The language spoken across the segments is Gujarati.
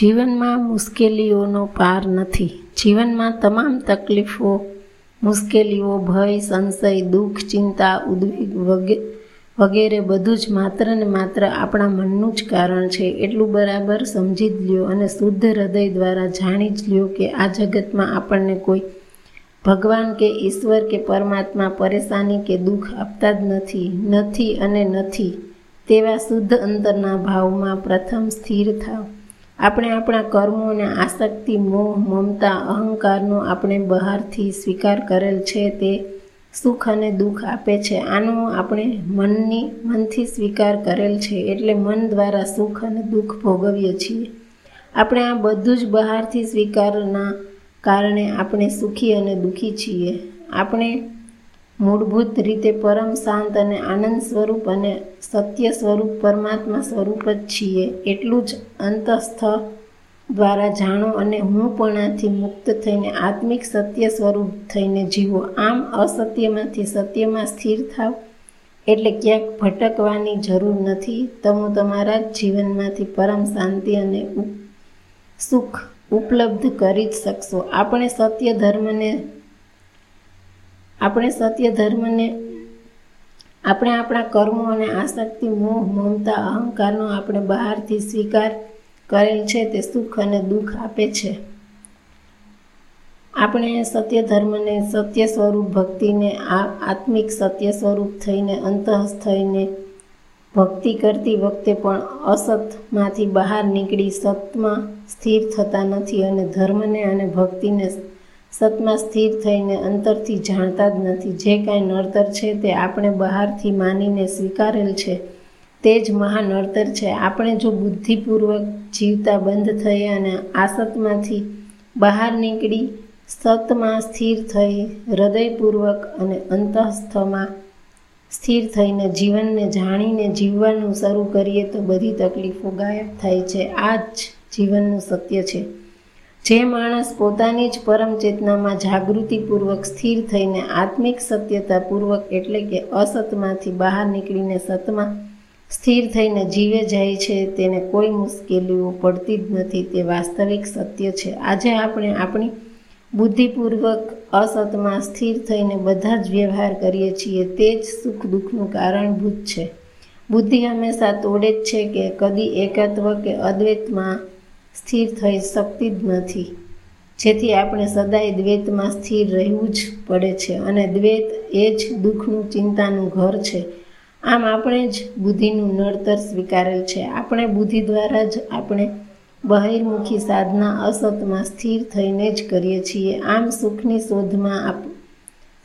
જીવનમાં મુશ્કેલીઓનો પાર નથી. જીવનમાં તમામ તકલીફો, મુશ્કેલીઓ, ભય, સંશય, દુઃખ, ચિંતા, ઉદ્વેગ વગેરે બધું જ માત્ર ને માત્ર આપણા મનનું જ કારણ છે. એટલું બરાબર સમજી જ લ્યો અને શુદ્ધ હૃદય દ્વારા જાણી જ લ્યો કે આ જગતમાં આપણને કોઈ ભગવાન કે ઈશ્વર કે પરમાત્મા પરેશાની કે દુઃખ આપતા જ નથી. નથી અને નથી. તેવા શુદ્ધ અંતરના ભાવમાં પ્રથમ સ્થિર થાવ. આપણે આપણા કર્મો અને આસક્તિ, મોહ, મમતા, અહંકારનો આપણે બહારથી સ્વીકાર કરેલ છે તે સુખ અને દુઃખ આપે છે. આનો આપણે મનની, મનથી સ્વીકાર કરેલ છે એટલે મન દ્વારા સુખ અને દુઃખ ભોગવીએ છીએ. આપણે આ બધું જ બહારથી સ્વીકારના કારણે આપણે સુખી અને દુઃખી છીએ. આપણે મૂળભૂત રીતે પરમ શાંત અને આનંદ સ્વરૂપ અને સત્ય સ્વરૂપ પરમાત્મા સ્વરૂપ જ છીએ. એટલું જ અંતસ્થ દ્વારા જાણો અને હુંપણાથી મુક્ત થઈને આત્મિક સત્ય સ્વરૂપ થઈને જીવો. આમ અસત્યમાંથી સત્યમાં સ્થિર થાવ. એટલે ક્યાંક ભટકવાની જરૂર નથી. તમે તમારા જ જીવનમાંથી પરમ શાંતિ અને સુખ ઉપલબ્ધ કરી જ શકશો. આપણે સત્ય ધર્મને આપણે સત્ય ધર્મને, આપણે આપણા કર્મો અને આસક્તિ, મોહ, મમતા, અહંકારનો આપણે બહારથી સ્વીકાર કરેલ છે તે સુખ અને દુઃખ આપે છે. આપણે સત્ય ધર્મને સત્ય સ્વરૂપ ભક્તિને, આ આત્મિક સત્ય સ્વરૂપ થઈને અંતઃસ્થ થઈને ભક્તિ કરતી વખતે પણ અસતમાંથી બહાર નીકળી સતમાં સ્થિર થતા નથી અને ધર્મને અને ભક્તિને સતમાં સ્થિર થઈને અંતરથી જાણતા જ નથી. જે કાંઈ નડતર છે તે આપણે બહારથી માનીને સ્વીકારેલ છે. તે જ મહાનડતર છે. આપણે જો બુદ્ધિપૂર્વક જીવતા બંધ થઈ અને આસતમાંથી બહાર નીકળી સતમાં સ્થિર થઈ, હૃદયપૂર્વક અને અંતઃસ્થમાં સ્થિર થઈને જીવનને જાણીને જીવવાનું શરૂ કરીએ તો બધી તકલીફો ગાયબ થાય છે. આ જ જીવનનું સત્ય છે. જે માણસ પોતાની જ પરમ ચેતનામાં જાગૃતિપૂર્વક સ્થિર થઈને આત્મિક સત્યતાપૂર્વક એટલે કે અસતમાંથી બહાર નીકળીને સતમાં સ્થિર થઈને જીવે જાય છે, તેને કોઈ મુશ્કેલીઓ પડતી જ નથી, તે વાસ્તવિક સત્ય છે. આજે આપણે આપણી બુદ્ધિપૂર્વક અસતમાં સ્થિર થઈને બધા જ વ્યવહાર કરીએ છીએ, તે જ સુખ દુઃખનું કારણભૂત છે. બુદ્ધિ હંમેશા તોડે જ છે કે કદી એકત્વ કે અદ્વૈતમાં સ્થિર થઈ શકતી જ નથી. જેથી આપણે સદાય દ્વૈતમાં સ્થિર રહેવું જ પડે છે અને દ્વૈત એ જ દુઃખનું ચિંતાનું ઘર છે. આમ આપણે જ બુદ્ધિનું નડતર સ્વીકારેલ છે. આપણે બુદ્ધિ દ્વારા જ આપણે બહિર્મુખી સાધના અસતમાં સ્થિર થઈને જ કરીએ છીએ. આમ સુખની શોધમાં આપ,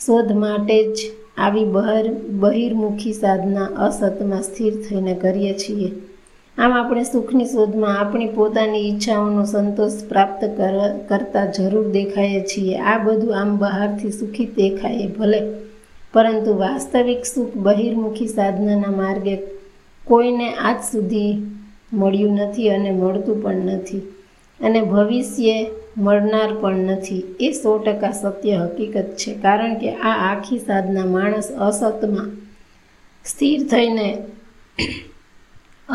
શોધ માટે જ આવી બહાર, બહિર્મુખી સાધના અસતમાં સ્થિર થઈને કરીએ છીએ. આમ આપણે સુખની શોધમાં આપણી પોતાની ઈચ્છાઓનો સંતોષ પ્રાપ્ત કરતા જરૂર દેખાઈએ છીએ. આ બધું આમ બહારથી સુખી દેખાય ભલે. પરંતુ વાસ્તવિક સુખ બહિર્મુખી સાધનાના માર્ગે કોઈને આજ સુધી મળ્યું નથી અને મળતું પણ નથી. અને ભવિષ્ય મળનાર પણ નથી. એ સો ટકા સત્ય હકીકત છે. કારણ કે આ આખી સાધના માણસ અસતમાં સ્થિર થઈને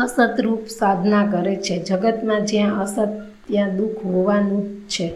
અસતરૂપ સાધના કરે છે. જગતમાં જ્યાં અસત ત્યાં દુઃખ હોવાનું જ છે.